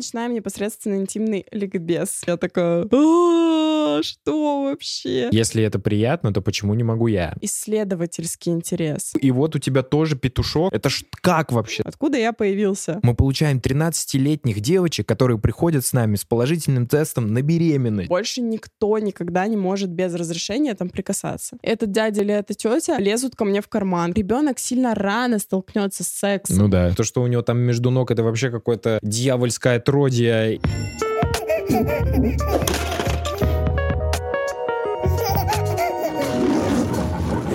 начинаем непосредственно интимный ликбез. Я такая, «А, что вообще? Если это приятно, то почему не могу я? Исследовательский интерес. И вот у тебя тоже петушок. Это ж как вообще? Откуда я появился? Мы получаем 13-летних девочек, которые приходят с нами с положительным тестом на беременность. Больше никто никогда не может без разрешения там прикасаться. Этот дядя или эта тетя лезут ко мне в карман. Ребенок сильно рано столкнется с сексом. Ну да. То, что у него там между ног, это вообще какое-то дьявольское отродье.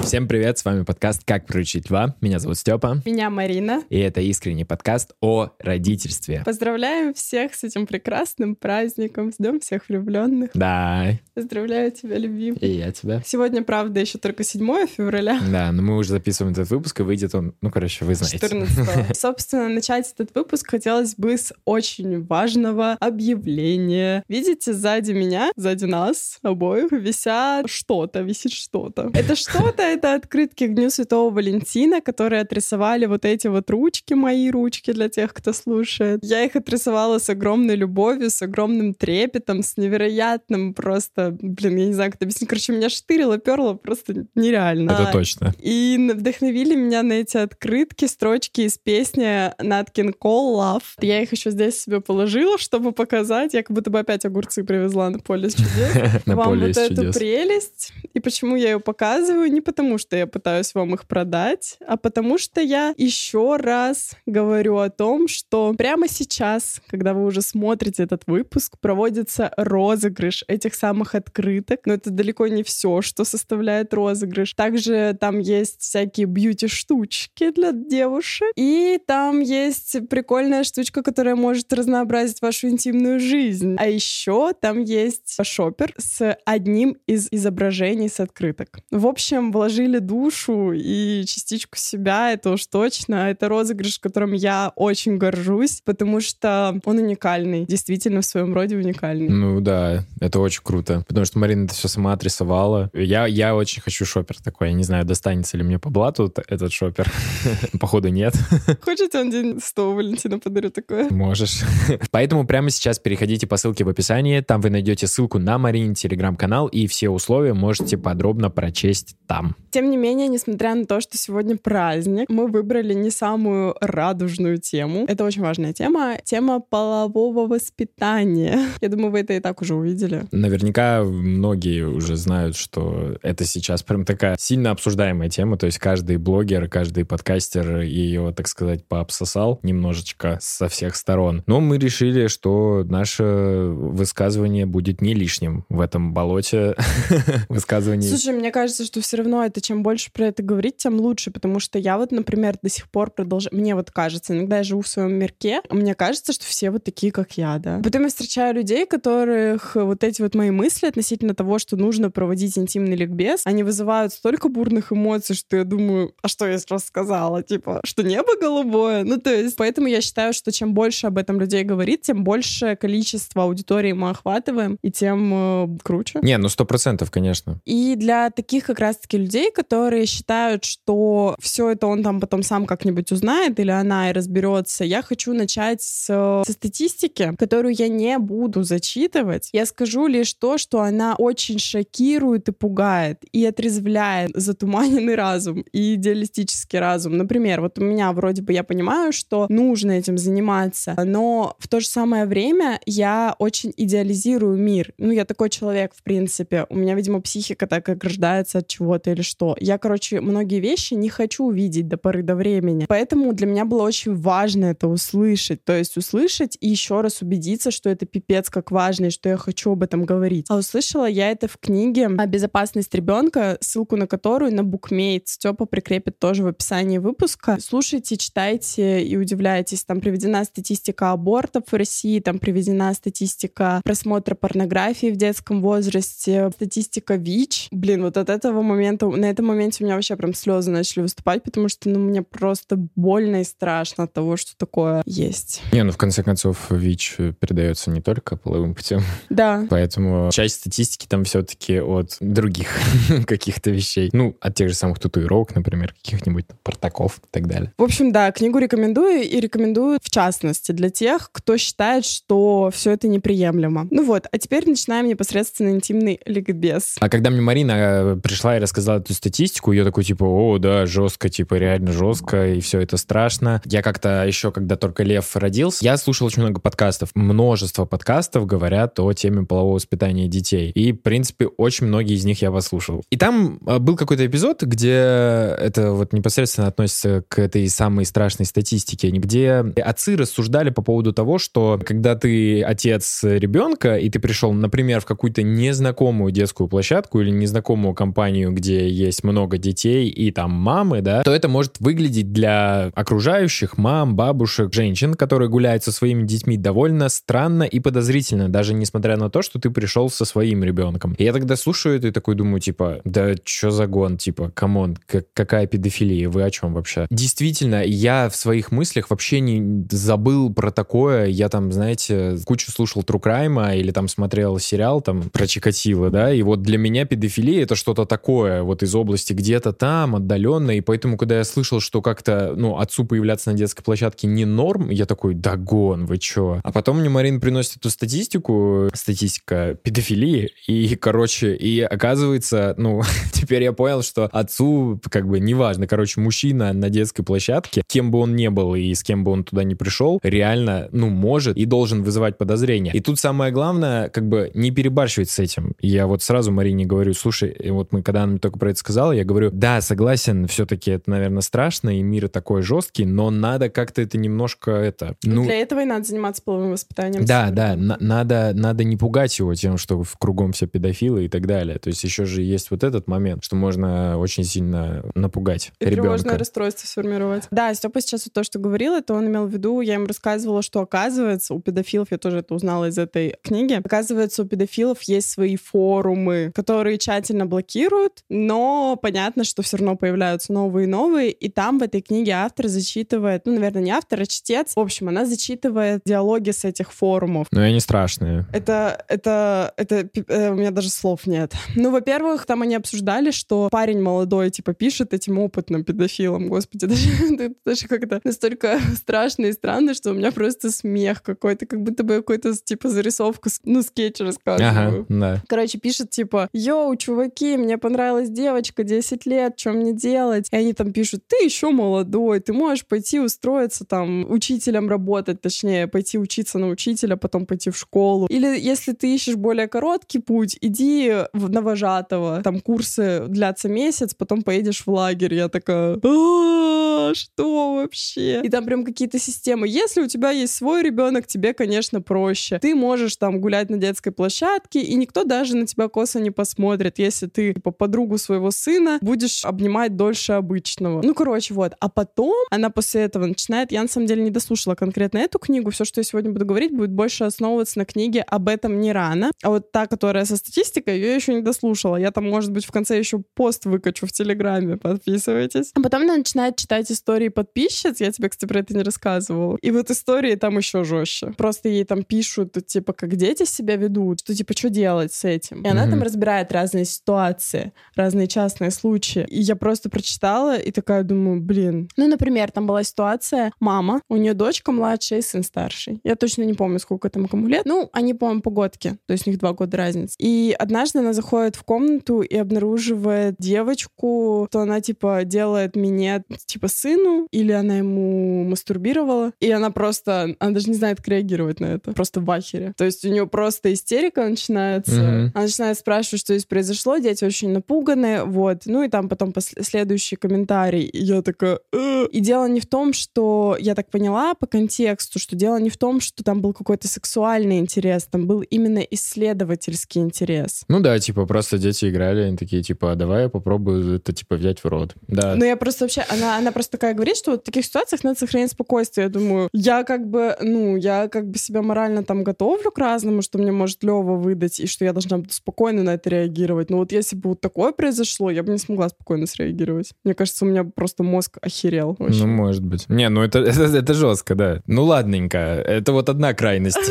Всем привет, с вами подкаст «Как приручить льва». Меня зовут Степа. Меня Марина. И это искренний подкаст о родительстве. Поздравляем всех с этим прекрасным праздником. Ждем всех влюбленных. Да. Поздравляю тебя, любимый. И я тебя. Сегодня, правда, еще только 7 февраля. Да, но мы уже записываем этот выпуск, и выйдет он, ну, короче, вы знаете. 14 Собственно, начать этот выпуск хотелось бы с очень важного объявления. Видите, сзади меня, сзади нас обоих висят что-то, висит что-то. Это что-то это открытки к Дню Святого Валентина, которые отрисовали вот эти вот ручки, мои ручки для тех, кто слушает. Я их отрисовала с огромной любовью, с огромным трепетом, с невероятным просто, блин, я не знаю, как это объяснить. Короче, меня штырило, перло просто нереально. Это точно. И вдохновили меня на эти открытки строчки из песни Nat King Cole Love. Я их еще здесь себе положила, чтобы показать. Я как будто бы опять огурцы привезла на поле чудес. На Вам поле вот эту прелесть. И почему я ее показываю? Не потому, что я пытаюсь вам их продать, а потому что я еще раз говорю о том, что прямо сейчас, когда вы уже смотрите этот выпуск, проводится розыгрыш этих самых открыток. Но это далеко не все, что составляет розыгрыш. Также там есть всякие бьюти-штучки для девушек. И там есть прикольная штучка, которая может разнообразить вашу интимную жизнь. А еще там есть шопер с одним из изображений с открыток. В общем, вложили душу и частичку себя, это уж точно. Это розыгрыш, которым я очень горжусь, потому что он уникальный, действительно в своем роде уникальный. Ну да, это очень круто. Потому что Марина это все сама отрисовала. Я, я очень хочу шопер такой. Я не знаю, достанется ли мне по блату этот шопер. Походу, нет. Хочете он день 100 Валентина подарю такое? Можешь. Поэтому прямо сейчас переходите по ссылке в описании. Там вы найдете ссылку на Марин телеграм-канал, и все условия можете подробно прочесть там. Тем не менее, несмотря на то, что сегодня праздник, мы выбрали не самую радужную тему. Это очень важная тема. Тема полового воспитания. Я думаю, вы это и так уже увидели. Наверняка многие уже знают, что это сейчас прям такая сильно обсуждаемая тема, то есть каждый блогер, каждый подкастер ее, так сказать, пообсосал немножечко со всех сторон. Но мы решили, что наше высказывание будет не лишним в этом болоте высказываний. Слушай, мне кажется, что все равно это чем больше про это говорить, тем лучше, потому что я вот, например, до сих пор продолжаю... Мне вот кажется, иногда я живу в своем мирке, мне кажется, что все вот такие, как я, да. Потом я встречаю людей, которых вот эти вот мои мысли относительно того, что нужно проводить интимный ликбез, они вызывают столько бурных эмоций, что я думаю, а что я сейчас сказала? Типа, что небо голубое? Ну, то есть, поэтому я считаю, что чем больше об этом людей говорит, тем большее количество аудитории мы охватываем, и тем э, круче. Не, ну сто процентов, конечно. И для таких как раз-таки людей, которые считают, что все это он там потом сам как-нибудь узнает или она и разберется, я хочу начать с, со статистики, которую я не буду зачитывать. Я скажу лишь то, что она очень шокирует и пугает, и отрезвляет затуманенный разум и идеалистический разум. Например, вот у меня вроде бы я понимаю, что нужно этим заниматься, но в то же самое время я очень идеализирую мир. Ну, я такой человек, в принципе. У меня, видимо, психика так как рождается от чего-то или что. Я, короче, многие вещи не хочу увидеть до поры до времени. Поэтому для меня было очень важно это услышать. То есть услышать и еще раз убедиться, что это пипец как важно, и что я хочу об этом говорить. А услышала я это в книге безопасность ребенка, ссылку на которую на букмейт Степа прикрепит тоже в описании выпуска. Слушайте, читайте и удивляйтесь. Там приведена статистика абортов в России, там приведена статистика просмотра порнографии в детском возрасте, статистика ВИЧ. Блин, вот от этого момента, на этом моменте у меня вообще прям слезы начали выступать, потому что, ну, мне просто больно и страшно от того, что такое есть. Не, ну, в конце концов, ВИЧ передается не только половым путем. Да. Поэтому часть статистики там все-таки от других каких-то вещей. Ну, от тех же самых татуировок, например, каких-нибудь портаков и так далее. В общем, да, книгу рекомендую и рекомендую в частности для тех, кто считает, что все это неприемлемо. Ну вот, а теперь начинаем непосредственно интимный ликбез. А когда мне Марина э, пришла и рассказала эту статистику, я такой, типа, о, да, жестко, типа, реально жестко, и все это страшно. Я как-то еще, когда только Лев родился, я слушал очень много подкастов. Множество подкастов говорят о теме полового воспитания детей. И, в принципе, очень многие из них я послушал. И там э, был какой-то эпизод, где это вот непосредственно относится к этой самой страшной статистике, где отцы рассуждали по поводу того, что когда ты отец ребенка, и ты пришел, например, в какую-то незнакомую детскую площадку или незнакомую компанию, где много детей и там мамы, да, то это может выглядеть для окружающих, мам, бабушек, женщин, которые гуляют со своими детьми, довольно странно и подозрительно, даже несмотря на то, что ты пришел со своим ребенком. И я тогда слушаю это и такой думаю, типа, да что за гон, типа, come on, какая педофилия, вы о чем вообще? Действительно, я в своих мыслях вообще не забыл про такое, я там, знаете, кучу слушал True Crime или там смотрел сериал там про Чикатило, да, и вот для меня педофилия это что-то такое, вот из области где-то там, отдаленно, и поэтому, когда я слышал, что как-то, ну, отцу появляться на детской площадке не норм, я такой, да гон, вы чё? А потом мне Марин приносит эту статистику, статистика педофилии, и, короче, и оказывается, ну, теперь я понял, что отцу, как бы, неважно, короче, мужчина на детской площадке, кем бы он ни был и с кем бы он туда не пришел, реально, ну, может и должен вызывать подозрения. И тут самое главное, как бы, не перебарщивать с этим. Я вот сразу Марине говорю, слушай, вот мы, когда она мне только про это сказала, я говорю, да, согласен, все-таки это, наверное, страшно, и мир такой жесткий, но надо как-то это немножко, это... Ну, Для этого и надо заниматься половым воспитанием. Да, да, надо, надо не пугать его тем, что в кругом все педофилы и так далее. То есть еще же есть вот этот момент, что можно очень сильно напугать и ребенка. тревожное расстройство сформировать. Да, Степа сейчас вот то, что говорил, это он имел в виду, я им рассказывала, что оказывается у педофилов, я тоже это узнала из этой книги, оказывается у педофилов есть свои форумы, которые тщательно блокируют, но понятно, что все равно появляются новые и новые, и там в этой книге автор зачитывает, ну, наверное, не автор, а чтец, в общем, она зачитывает диалоги с этих форумов. Но они страшные. Это, это, это, э, у меня даже слов нет. Ну, во-первых, там они обсуждали, что парень молодой, типа, пишет этим опытным педофилам, господи, даже, даже как-то настолько страшно и странно, что у меня просто смех какой-то, как будто бы какой-то, типа, зарисовку, ну, скетч рассказываю. Ага, да. Короче, пишет, типа, yo, чуваки, мне понравилась девочка, 10 лет, что мне делать? И они там пишут, ты еще молодой, ты можешь пойти устроиться там учителем работать, точнее, пойти учиться на учителя, потом пойти в школу. Или если ты ищешь более короткий путь, иди в, на там курсы длятся месяц, потом поедешь в лагерь. Я такая, «А, что вообще? И там прям какие-то системы. Если у тебя есть свой ребенок, тебе, конечно, проще. Ты можешь там гулять на детской площадке, и никто даже на тебя косо не посмотрит, если ты типа, подругу своего сына будешь обнимать дольше обычного. Ну, короче, вот. А потом она после этого начинает... Я, на самом деле, не дослушала конкретно эту книгу. Все, что я сегодня буду говорить, будет больше основываться на книге «Об этом не рано». А вот та, которая со статистикой, ее еще не дослушала. Я там, может быть, в конце еще пост выкачу в Телеграме. Подписывайтесь. А потом она начинает читать истории подписчиц. Я тебе, кстати, про это не рассказывала. И вот истории там еще жестче. Просто ей там пишут, типа, как дети себя ведут, что, типа, что делать с этим. И она mm-hmm. там разбирает разные ситуации, разные частные случаи. И я просто прочитала и такая думаю, блин. Ну, например, там была ситуация, мама, у нее дочка младшая и сын старший. Я точно не помню, сколько там кому лет. Ну, они, по-моему, погодки, то есть у них два года разницы. И однажды она заходит в комнату и обнаруживает девочку, то она, типа, делает минет, типа, сыну, или она ему мастурбировала, и она просто, она даже не знает, как реагировать на это. Просто в ахере. То есть у нее просто истерика начинается. Mm-hmm. Она начинает спрашивать, что здесь произошло, дети очень напуганы, вот. Ну и там потом следующий комментарий. И я такая... Э". И дело не в том, что, я так поняла по контексту, что дело не в том, что там был какой-то сексуальный интерес, там был именно исследовательский интерес. Ну да, типа просто дети играли, они такие, типа, а давай я попробую это, типа, взять в рот. Да. Ну я просто вообще, она, она просто такая говорит, что вот в таких ситуациях надо сохранять спокойствие. Я думаю, я как бы, ну, я как бы себя морально там готовлю к разному, что мне может Лева выдать, и что я должна быть спокойно на это реагировать. Но вот если бы вот такое произошло, произошло, я бы не смогла спокойно среагировать. Мне кажется, у меня просто мозг охерел. Вообще. Ну, может быть. Не, ну это, это, это жестко, да. Ну, ладненько. Это вот одна крайность.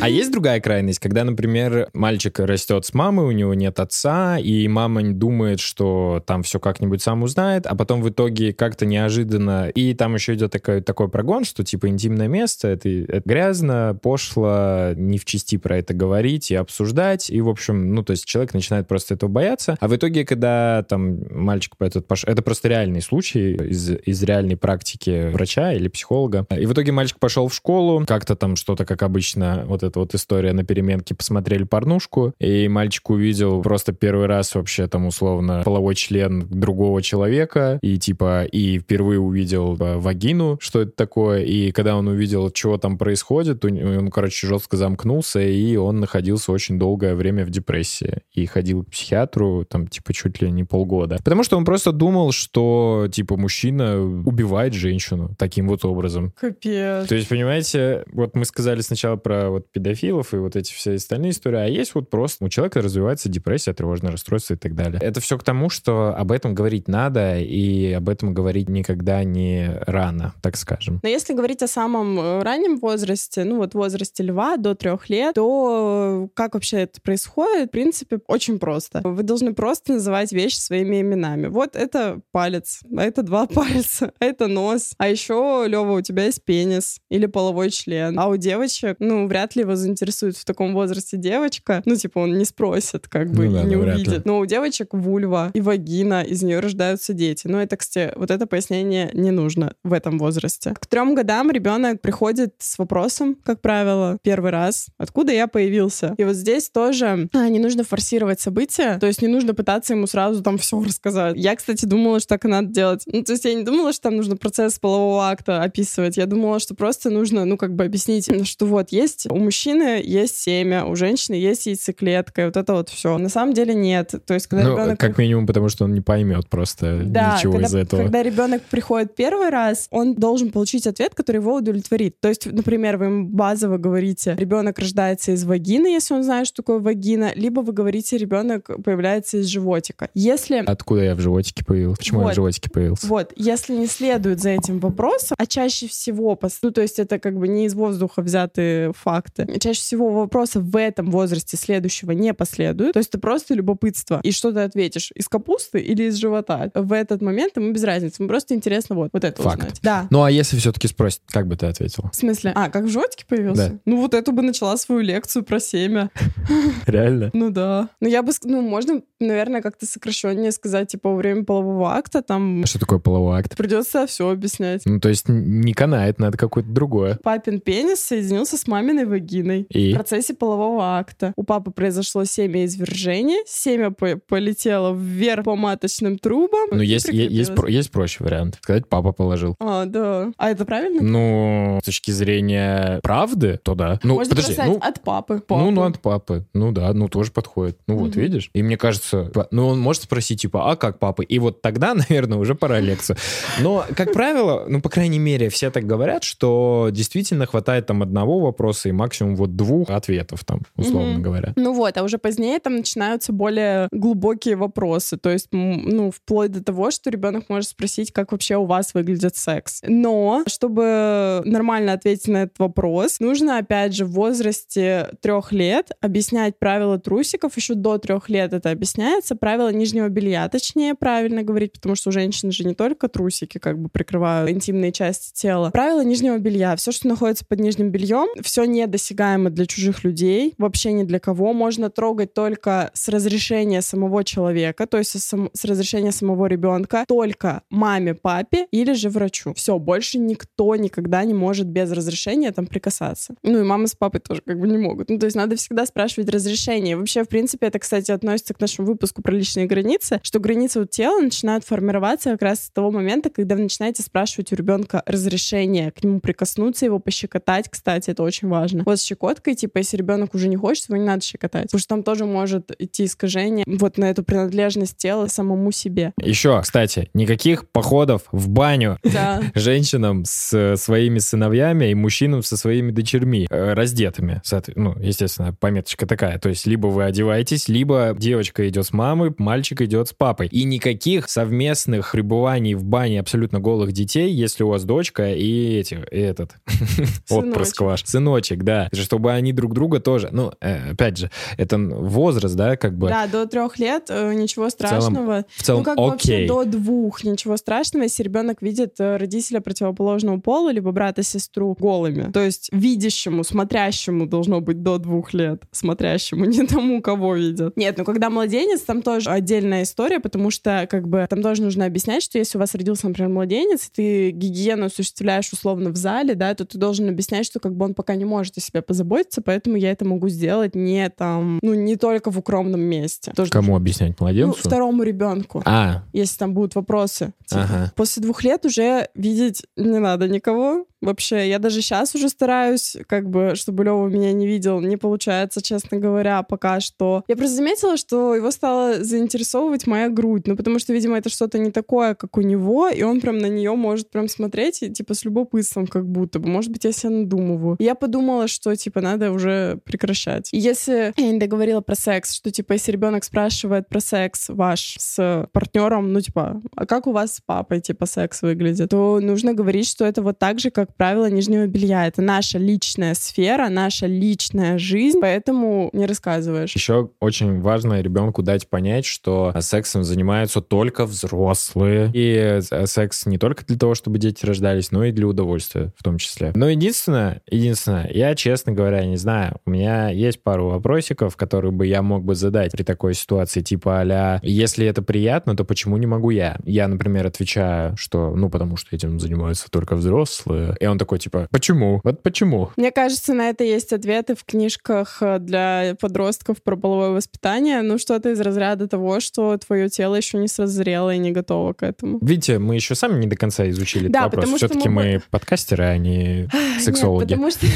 А есть другая крайность, когда, например, мальчик растет с мамой, у него нет отца, и мама думает, что там все как-нибудь сам узнает, а потом в итоге как-то неожиданно... И там еще идет такой, такой прогон, что типа интимное место, это, это грязно, пошло, не в части про это говорить и обсуждать. И, в общем, ну, то есть человек начинает просто этого бояться. А в итоге, когда там мальчик по этот пошел... Это просто реальный случай из, из реальной практики врача или психолога. И в итоге мальчик пошел в школу, как-то там что-то, как обычно, вот эта вот история на переменке, посмотрели порнушку, и мальчик увидел просто первый раз вообще там условно половой член другого человека, и типа, и впервые увидел э, вагину, что это такое, и когда он увидел, чего там происходит, он, короче, жестко замкнулся, и он находился очень долгое время в депрессии, и ходил к психиатру, там, типа, чуть ли не полгода. Потому что он просто думал, что, типа, мужчина убивает женщину таким вот образом. Капец. То есть, понимаете, вот мы сказали сначала про вот педофилов и вот эти все остальные истории, а есть вот просто у человека развивается депрессия, тревожное расстройство и так далее. Это все к тому, что об этом говорить надо, и об этом говорить никогда не рано, так скажем. Но если говорить о самом э, раннем возрасте, ну вот возрасте льва до трех лет, то как вообще это происходит? В принципе, очень просто. Вы должны просто называть вещи своими именами. Вот это палец, а это два пальца, а это нос. А еще, Лева, у тебя есть пенис или половой член. А у девочек, ну, вряд ли его заинтересует в таком возрасте девочка. Ну, типа, он не спросит, как бы, Ну да, не ну, увидит. Но у девочек вульва и вагина, из нее рождаются дети. Но это, кстати, вот это пояснение не нужно в этом возрасте. К трем годам ребенок приходит с вопросом, как правило, первый раз, откуда я появился. И вот здесь тоже а, не нужно форсировать события, то есть не нужно пытаться ему сразу там все рассказать. Я, кстати, думала, что так и надо делать. Ну, то есть я не думала, что там нужно процесс полового акта описывать. Я думала, что просто нужно, ну, как бы объяснить, что вот есть у мужчины есть семя, у женщины есть яйцеклетка, и вот это вот все. На самом деле нет. То есть, когда Ну, ребенок как минимум, потому что он не поймет просто да, ничего когда, из этого. когда ребенок приходит первый раз, он должен получить ответ, который его удовлетворит. То есть, например, вы ему базово говорите, ребенок рождается из вагины, если он знает, что такое вагина, либо вы говорите, ребенок появляется из животика. Если Откуда я в животике появился? Почему я Вот. в животике появился? вот, если не следует за этим вопросом, а чаще всего, ну, то есть это как бы не из воздуха взятые факты, чаще всего вопроса в этом возрасте следующего не последует, то есть это просто любопытство. И что ты ответишь? Из капусты или из живота? В этот момент ему без разницы, ему просто интересно вот, вот это Факт. узнать. Да. Ну, а если все-таки спросят, как бы ты ответил? В смысле? А, как в животике появился? Да. Ну, вот эту бы начала свою лекцию про семя. Реально? Ну да. Ну, я бы, ну, можно, наверное, как-то сокращеннее сказать, типа, во время полового акта там А Что такое половой акт? придется все объяснять. Ну, то есть не канает, надо какое-то другое. Папин пенис соединился с маминой вагиной. И? В процессе полового акта. У папы произошло семяизвержение, семя по- полетело вверх по маточным трубам. Ну, есть, есть, есть проще вариант. Сказать, папа положил. А, да. А это правильно? Ну, с точки зрения правды, то да. Ну, Можно подожди, ну, от папы. Ну, ну, папу. от папы. Ну да, ну тоже подходит. Ну вот, Мгм. видишь? И мне кажется, ну он может спросить, типа, а как папа? И вот тогда, наверное, уже пора лекцию. Но, как правило, ну, по крайней мере, все так говорят, что действительно хватает там одного вопроса и максимум вот двух ответов там, условно Мгм. говоря. Ну вот, а уже позднее там начинаются более глубокие вопросы. То есть, ну, вплоть до того, что ребенок может спросить, как вообще у вас выглядит секс. Но, чтобы нормально ответить на этот вопрос, нужно, опять же, в возрасте трех лет объяснять правила трусиков. Еще до трех лет это объясняется. Правила нижнего белья, точнее, правильно говорить, потому что у женщин же не только трусики как бы прикрывают интимные части тела. Правила нижнего белья. Все, что находится под нижним бельем, все недосягаемо для чужих людей, вообще ни для кого. Можно трогать только с разрешения самого человека, то есть сам- с разрешения самого ребенка, только маме, папе или же врачу. Все, больше никто никогда не может без разрешения там прикасаться. Ну и мама с папой тоже как бы не могут. Ну то есть надо всегда спрашивать разрешение. Вообще, в принципе, это, кстати, относится к нашему выпуску про личные границы, что границы у тела начинают формироваться как раз с того момента, когда вы начинаете спрашивать у ребенка разрешение к нему прикоснуться, его пощекотать, кстати, это очень важно. Вот с щекоткой, типа, если ребенок уже не хочет, его не надо щекотать, потому что там тоже может идти искажение вот на эту принадлежность тела самому себе. Еще, кстати, никаких походов в баню Да. женщинам с своими сыновьями и мужчинам со своими дочерьми э, раздетыми. Ну, естественно, пометочка такая. То есть либо вы одеваетесь, либо девочка идет с мамой, мальчик мальчик идет с папой. И никаких совместных пребываний в бане абсолютно голых детей, если у вас дочка и эти, и этот отпрыск ваш. Сыночек, да. Чтобы они друг друга тоже... Ну, э, опять же, это возраст, да, как бы... Да, до трех лет э, ничего страшного. В целом, ну, как окей. вообще до двух ничего страшного, если ребенок видит э, родителя противоположного пола, либо брата-сестру голыми. То есть видящему, смотрящему должно быть до двух лет. Смотрящему, не тому, кого видят. Нет, ну когда младенец, там тоже отдельная история, потому что как бы там тоже нужно объяснять, что если у вас родился, например, младенец, и ты гигиену осуществляешь условно в зале, да, то ты должен объяснять, что как бы он пока не может о себе позаботиться, поэтому я это могу сделать не там, ну, не только в укромном месте. Тоже Кому объяснять? Младенцу? Ну, второму ребенку. А, Если там будут вопросы. Типа, Ага. После двух лет уже видеть не надо никого. Вообще, я даже сейчас уже стараюсь, как бы, чтобы Лева меня не видел. Не получается, честно говоря, пока что. Я просто заметила, что его стала заинтересовывать моя грудь. Ну, потому что, видимо, это что-то не такое, как у него, и он прям на нее может прям смотреть, и, типа, с любопытством как будто бы. Может быть, я себя надумываю. И я подумала, что, типа, надо уже прекращать. И если я не договорила про секс, что, типа, если ребенок спрашивает про секс ваш с партнером, ну, типа, а как у вас с папой, типа, секс выглядит, то нужно говорить, что это вот так же, как правило нижнего белья. Это наша личная сфера, наша личная жизнь, поэтому не рассказываешь. Еще очень важно ребенку дать понять, что сексом занимаются только взрослые. И э, секс не только для того, чтобы дети рождались, но и для удовольствия в том числе. Но единственное, единственное, я, честно говоря, не знаю, у меня есть пару вопросиков, которые бы я мог бы задать при такой ситуации, типа а если это приятно, то почему не могу я? Я, например, отвечаю, что, ну, потому что этим занимаются только взрослые. И он такой, типа, почему? Вот почему? Мне кажется, на это есть ответы в книжках э, для подростков про половое воспитание. Ну, что-то из разряда того, что твое тело еще не созрело и не готово к этому. Видите, мы еще сами не до конца изучили Да, этот вопрос. Все-таки мы мы подкастеры, а не сексологи. Нет, потому что...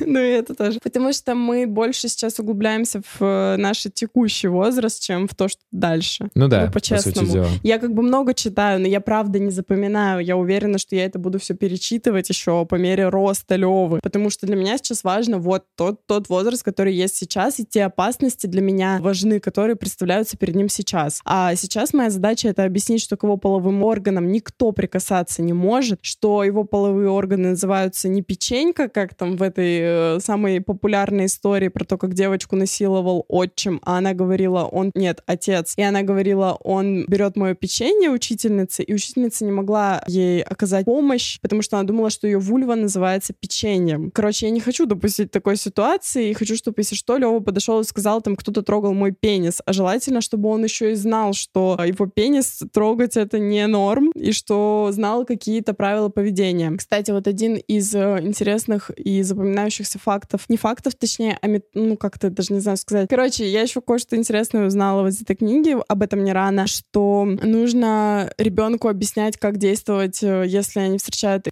ну, и это тоже. Потому что мы больше сейчас углубляемся в э, наш текущий возраст, чем в то, что дальше. Ну да, Ну, по по-честному. дела. Я как бы много читаю, но я правда не запоминаю. Я уверена, что я это буду все перечитывать еще по мере роста Левы. Потому что для меня сейчас важно вот тот, тот возраст, который есть сейчас, и те опасности для меня важны, которые представляются перед ним сейчас. А сейчас моя задача это объяснить, что к его половым органам никто прикасаться не может, что его половые органы называются не печенька, как там в этой э, самой популярной истории про то, как девочку насиловал отчим, а она говорила, он нет, отец. И она говорила, он берет мое печенье учительницы, и учительница не могла ей оказать помощь, потому что она думала, что ее вульва называется печеньем. Короче, я не хочу допустить такой ситуации, и хочу, чтобы, если что, Лева подошел и сказал, там, кто-то трогал мой пенис. А желательно, чтобы он еще и знал, что его пенис трогать это не норм, и что знал какие-то правила поведения. Кстати, вот один из э, интересных и запоминающихся фактов, не фактов, точнее, а мет- ну, как-то даже не знаю сказать. Короче, я еще кое-что интересное узнала вот из этой книги, об этом не рано, что нужно ребенку объяснять, как действовать, э, если они встречают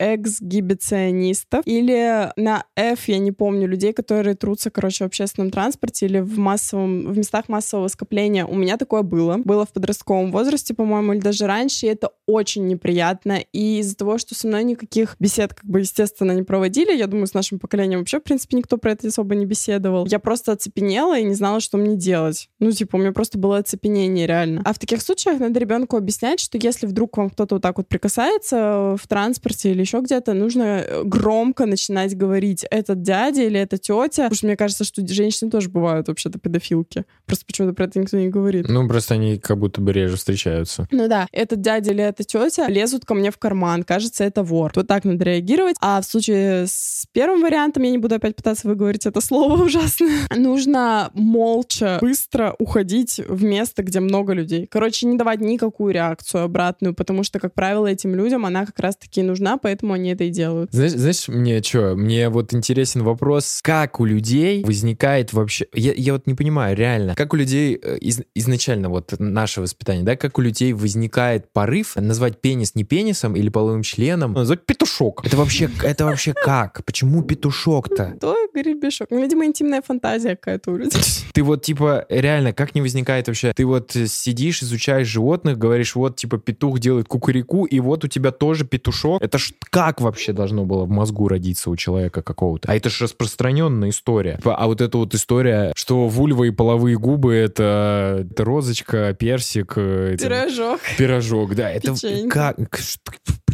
экс-гибиционистов. Или на F, я не помню, людей, которые трутся, короче, в общественном транспорте или в массовом, в местах массового скопления. У меня такое было. Было в подростковом возрасте, по-моему, или даже раньше, и это очень неприятно. И из-за того, что со мной никаких бесед, как бы, естественно, не проводили, я думаю, с нашим поколением вообще, в принципе, никто про это особо не беседовал. Я просто оцепенела и не знала, что мне делать. Ну, типа, у меня просто было оцепенение реально. А в таких случаях надо ребенку объяснять, что если вдруг вам кто-то вот так вот прикасается в транспорте или еще где-то, нужно э, громко начинать говорить, этот дядя или это тетя. Потому что мне кажется, что женщины тоже бывают вообще-то педофилки. Просто почему-то про это никто не говорит. Ну, просто они как будто бы реже встречаются. Ну да, этот дядя или эта тетя лезут ко мне в карман. Кажется, это вор. Вот так надо реагировать. А в случае с первым вариантом, я не буду опять пытаться выговорить это слово ужасное, нужно молча, быстро уходить в место, где много людей. Короче, не давать никакую реакцию обратную, потому что, как правило, этим людям она как раз-таки нужна, поэтому они это и делают. Знаешь, знаешь, мне что, мне вот интересен вопрос, как у людей возникает вообще, я, я вот не понимаю, реально, как у людей э, из- изначально вот наше воспитание, да, как у людей возникает порыв назвать пенис не пенисом или половым членом, а назвать петушок. Это вообще, это вообще как? Почему петушок-то? То гребешок. Ну, видимо, интимная фантазия какая-то у людей. Ты вот, типа, реально, как не возникает вообще? Ты вот сидишь, изучаешь животных, говоришь, вот, типа, петух делает кукурику, и вот у тебя тоже петушок. Это ж как вообще? Должно было в мозгу родиться у человека какого-то. А это же распространенная история. А вот эта вот история, что вульва и половые губы это, это розочка, персик. Э, пирожок. Пирожок, да. Это как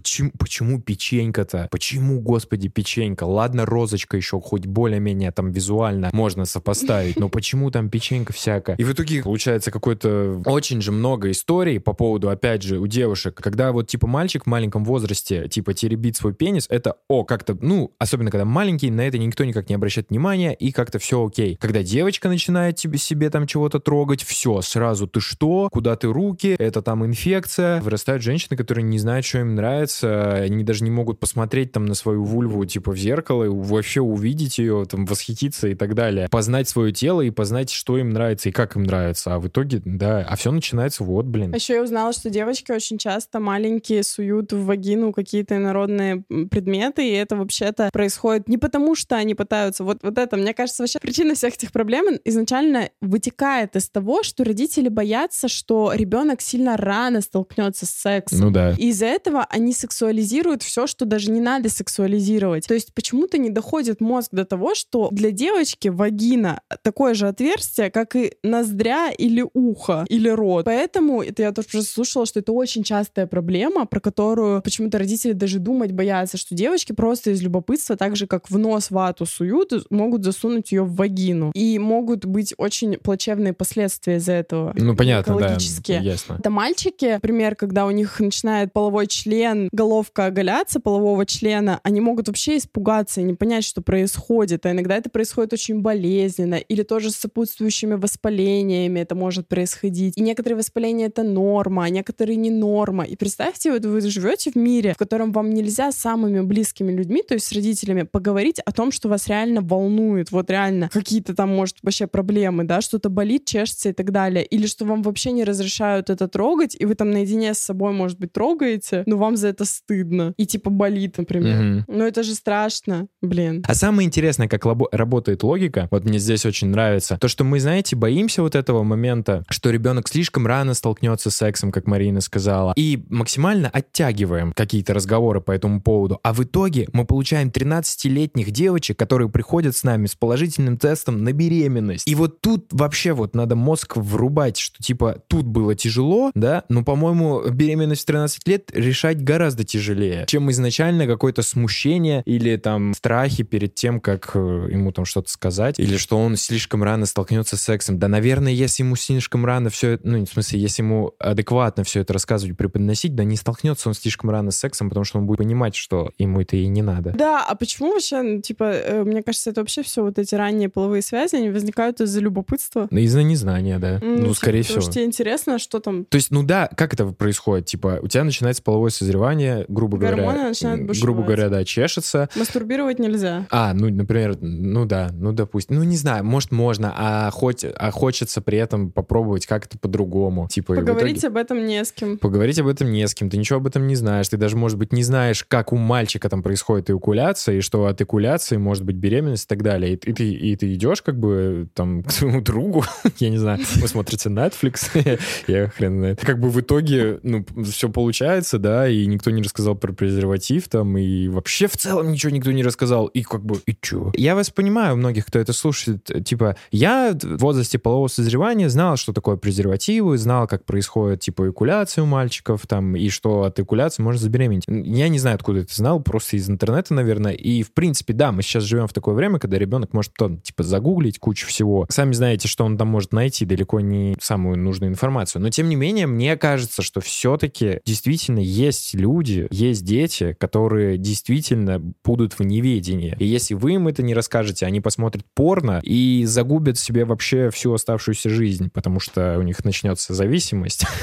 почему, почему печенька-то? Почему, господи, печенька? Ладно, розочка еще хоть более-менее там визуально можно сопоставить, но почему там печенька всякая? И в итоге получается какой-то очень же много историй по поводу, опять же, у девушек, когда вот типа мальчик в маленьком возрасте типа теребит свой пенис, это, о, как-то, ну, особенно когда маленький, на это никто никак не обращает внимания, и как-то все окей. Когда девочка начинает тебе себе там чего-то трогать, все, сразу ты что? Куда ты руки? Это там инфекция. Вырастают женщины, которые не знают, что им нравится, нравится, они даже не могут посмотреть там на свою вульву типа в зеркало, вообще увидеть ее, там восхититься и так далее, познать свое тело и познать, что им нравится и как им нравится, а в итоге, да, а все начинается вот, блин. А еще я узнала, что девочки очень часто маленькие суют в вагину какие-то инородные предметы, и это вообще-то происходит не потому, что они пытаются, вот, вот это, мне кажется, вообще причина всех этих проблем изначально вытекает из того, что родители боятся, что ребенок сильно рано столкнется с сексом. Ну да. И из-за этого они сексуализируют все, что даже не надо сексуализировать. То есть почему-то не доходит мозг до того, что для девочки вагина такое же отверстие, как и ноздря или ухо, или рот. Поэтому, это я тоже слушала, что это очень частая проблема, про которую почему-то родители даже думать боятся, что девочки просто из любопытства, так же, как в нос вату суют, могут засунуть ее в вагину. И могут быть очень плачевные последствия из-за этого. Ну, понятно, да, ясно. Это мальчики, например, когда у них начинает половой член головка оголяться полового члена, они могут вообще испугаться и не понять, что происходит. А иногда это происходит очень болезненно или тоже с сопутствующими воспалениями это может происходить. И некоторые воспаления — это норма, а некоторые не норма. И представьте, вот вы живете в мире, в котором вам нельзя с самыми близкими людьми, то есть с родителями, поговорить о том, что вас реально волнует, вот реально какие-то там, может, вообще проблемы, да, что-то болит, чешется и так далее. Или что вам вообще не разрешают это трогать, и вы там наедине с собой, может быть, трогаете, но вам за это стыдно. И типа болит, например. Угу. Но это же страшно, блин. А самое интересное, как лабо- работает логика, вот мне здесь очень нравится, то, что мы, знаете, боимся вот этого момента, что ребенок слишком рано столкнется с сексом, как Марина сказала, и максимально оттягиваем какие-то разговоры по этому поводу. А в итоге мы получаем 13-летних девочек, которые приходят с нами с положительным тестом на беременность. И вот тут вообще вот надо мозг врубать, что типа тут было тяжело, да, но, по-моему, беременность в 13 лет решать гораздо гораздо тяжелее, чем изначально какое-то смущение или там страхи перед тем, как э, ему там что-то сказать, или что он слишком рано столкнется с сексом. Да, наверное, если ему слишком рано все, ну, в смысле, если ему адекватно все это рассказывать, преподносить, да не столкнется он слишком рано с сексом, потому что он будет понимать, что ему это и не надо. Да, а почему вообще, ну, типа, э, мне кажется, это вообще все вот эти ранние половые связи, они возникают из-за любопытства? Из-за незнания, да. Mm, ну, типа, скорее потому всего. Потому что тебе интересно, что там... То есть, ну да, как это происходит? Типа, у тебя начинается половое созревание, внимание, грубо говоря, грубо говоря, да, чешется. Мастурбировать нельзя. А, ну, например, ну да, ну допустим, ну не знаю, может можно, а, хоть, а хочется при этом попробовать как-то по-другому. Типа, Поговорить итоге... об этом не с кем. Поговорить об этом не с кем, ты ничего об этом не знаешь, ты даже, может быть, не знаешь, как у мальчика там происходит эякуляция, и что от эякуляции может быть беременность и так далее. И, и, ты, и ты идешь как бы там к своему другу, я не знаю, вы смотрите Netflix, я хрен знает. Как бы в итоге, ну, все получается, да, и никто никто не рассказал про презерватив там, и вообще в целом ничего никто не рассказал. И как бы, и чё? Я вас понимаю, многих, кто это слушает, типа, я в возрасте полового созревания знал, что такое презервативы, знал, как происходит, типа, экуляция у мальчиков, там, и что от экуляции можно забеременеть. Я не знаю, откуда это знал, просто из интернета, наверное. И, в принципе, да, мы сейчас живем в такое время, когда ребенок может потом, типа, загуглить кучу всего. Сами знаете, что он там может найти далеко не самую нужную информацию. Но, тем не менее, мне кажется, что все-таки действительно есть люди, люди, есть дети, которые действительно будут в неведении. И если вы им это не расскажете, они посмотрят порно и загубят себе вообще всю оставшуюся жизнь, потому что у них начнется зависимость.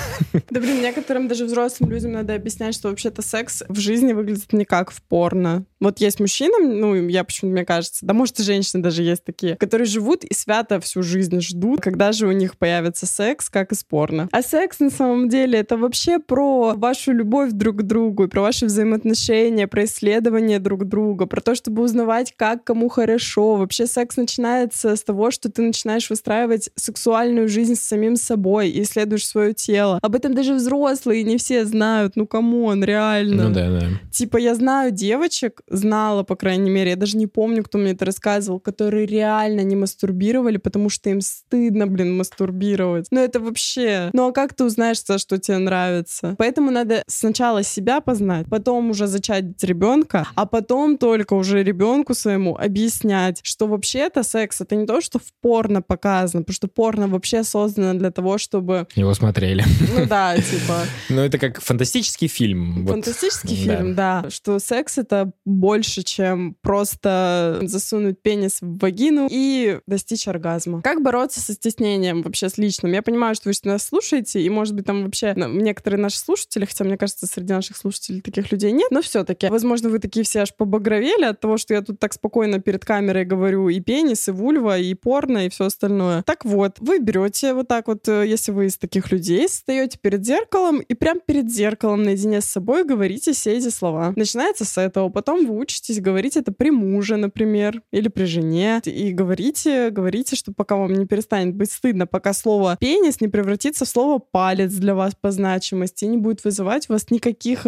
Да блин, некоторым даже взрослым людям надо объяснять, что вообще-то секс в жизни выглядит не как в порно. Вот есть мужчины, ну, я почему-то, мне кажется, да может и женщины даже есть такие, которые живут и свято всю жизнь ждут, когда же у них появится секс, как из порно. А секс на самом деле это вообще про вашу любовь друг к другу другу, и про ваши взаимоотношения, про исследование друг друга, про то, чтобы узнавать, как кому хорошо. Вообще секс начинается с того, что ты начинаешь выстраивать сексуальную жизнь с самим собой и исследуешь свое тело. Об этом даже взрослые не все знают. Ну, come on, реально. Ну да, да. Типа, я знаю девочек, знала, по крайней мере, я даже не помню, кто мне это рассказывал, которые реально не мастурбировали, потому что им стыдно, блин, мастурбировать. Ну, это вообще... Ну, а как ты узнаешь, что тебе нравится? Поэтому надо сначала себя познать, потом уже зачать ребенка, а потом только уже ребенку своему объяснять, что вообще-то секс — это не то, что в порно показано, потому что порно вообще создано для того, чтобы... Его смотрели. Ну да, типа... Ну, это как фантастический фильм. Фантастический фильм, да. Что секс — это больше, чем просто засунуть пенис в вагину и достичь оргазма. Как бороться со стеснением вообще с личным? Я понимаю, что вы нас слушаете, и, может быть, там вообще ну, некоторые наши слушатели, хотя, мне кажется, среди наших слушателей таких людей нет, но все-таки, возможно, вы такие все аж побагровели от того, что я тут так спокойно перед камерой говорю и пенис, и вульва, и порно, и все остальное. Так вот, вы берете вот так вот, э, если вы из таких людей, встаете перед зеркалом и прям перед зеркалом наедине с собой говорите все эти слова. Начинается с этого, потом вы учитесь говорить это при муже, например, или при жене, и говорите, говорите, что пока вам не перестанет быть стыдно, пока слово «пенис» не превратится в слово «палец» для вас по значимости и не будет вызывать у вас никаких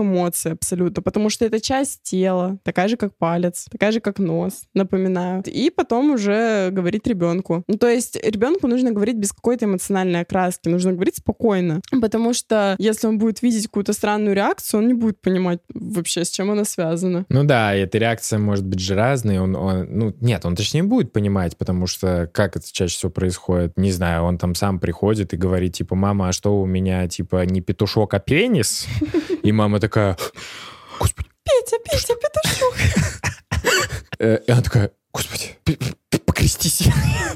абсолютно, потому что это часть тела, такая же, как палец, такая же, как нос, напоминаю. И потом уже говорить ребенку. Ну, то есть ребенку нужно говорить без какой-то эмоциональной окраски, нужно говорить спокойно, потому что если он будет видеть какую-то странную реакцию, он не будет понимать вообще, с чем она связана. Ну да, эта реакция может быть же разной, он, он ну нет, он точнее будет понимать, потому что как это чаще всего происходит, не знаю, он там сам приходит и говорит, типа, мама, а что у меня, типа, не петушок, а пенис? И мама такая, господи. Петя, Петя, петушок. Э, и она такая, господи, покрестись.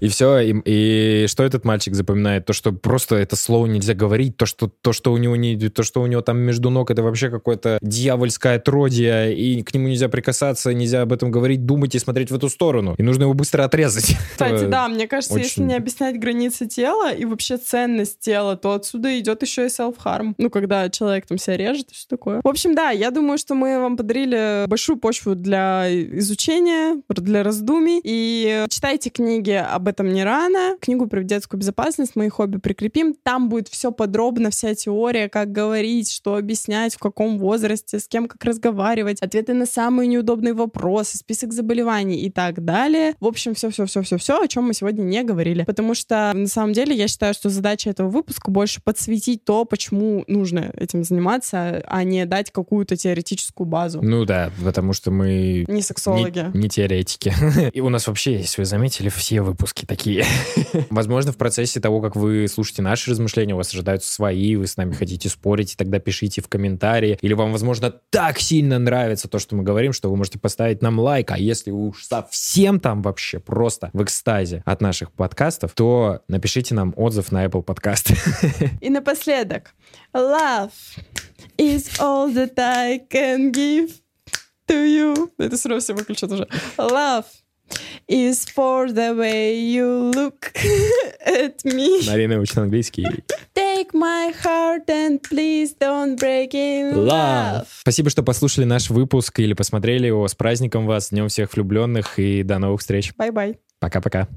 И все. И, и что этот мальчик запоминает? То, что просто это слово нельзя говорить, то, что, то, что у него не, то, что у него там между ног, это вообще какое-то дьявольское отродье, и к нему нельзя прикасаться, нельзя об этом говорить, думать и смотреть в эту сторону. И нужно его быстро отрезать. Кстати, да, мне кажется, Очень... если не объяснять границы тела и вообще ценность тела, то отсюда идет еще и self-harm. Ну, когда человек там себя режет и все такое. В общем, да, я думаю, что мы вам подарили большую почву для изучения, для раздумий. И читайте книги об этом не рано. Книгу про детскую безопасность «Мои хобби» прикрепим. Там будет все подробно, вся теория, как говорить, что объяснять, в каком возрасте, с кем как разговаривать, ответы на самые неудобные вопросы, список заболеваний и так далее. В общем, все-все-все-все-все, о чем мы сегодня не говорили. Потому что, на самом деле, я считаю, что задача этого выпуска больше подсветить то, почему нужно этим заниматься, а не дать какую-то теоретическую базу. Ну да, потому что мы... Не сексологи. Не, не теоретики. И у нас вообще, если вы заметили, все выпуски такие. Возможно, в процессе того, как вы слушаете наши размышления, у вас ожидаются свои, вы с нами хотите спорить, и тогда пишите в комментарии. Или вам, возможно, так сильно нравится то, что мы говорим, что вы можете поставить нам лайк. А если вы уж совсем там вообще просто в экстазе от наших подкастов, то напишите нам отзыв на Apple Podcast. И напоследок. Love is all that I can give to you. Это сразу все выключат уже. L is for the way you look at me. Марина учит английский. Take my heart and please don't break it, love. Спасибо, что послушали наш выпуск или посмотрели его. С праздником вас, Днем всех влюбленных и до новых встреч. Bye-bye. Пока-пока.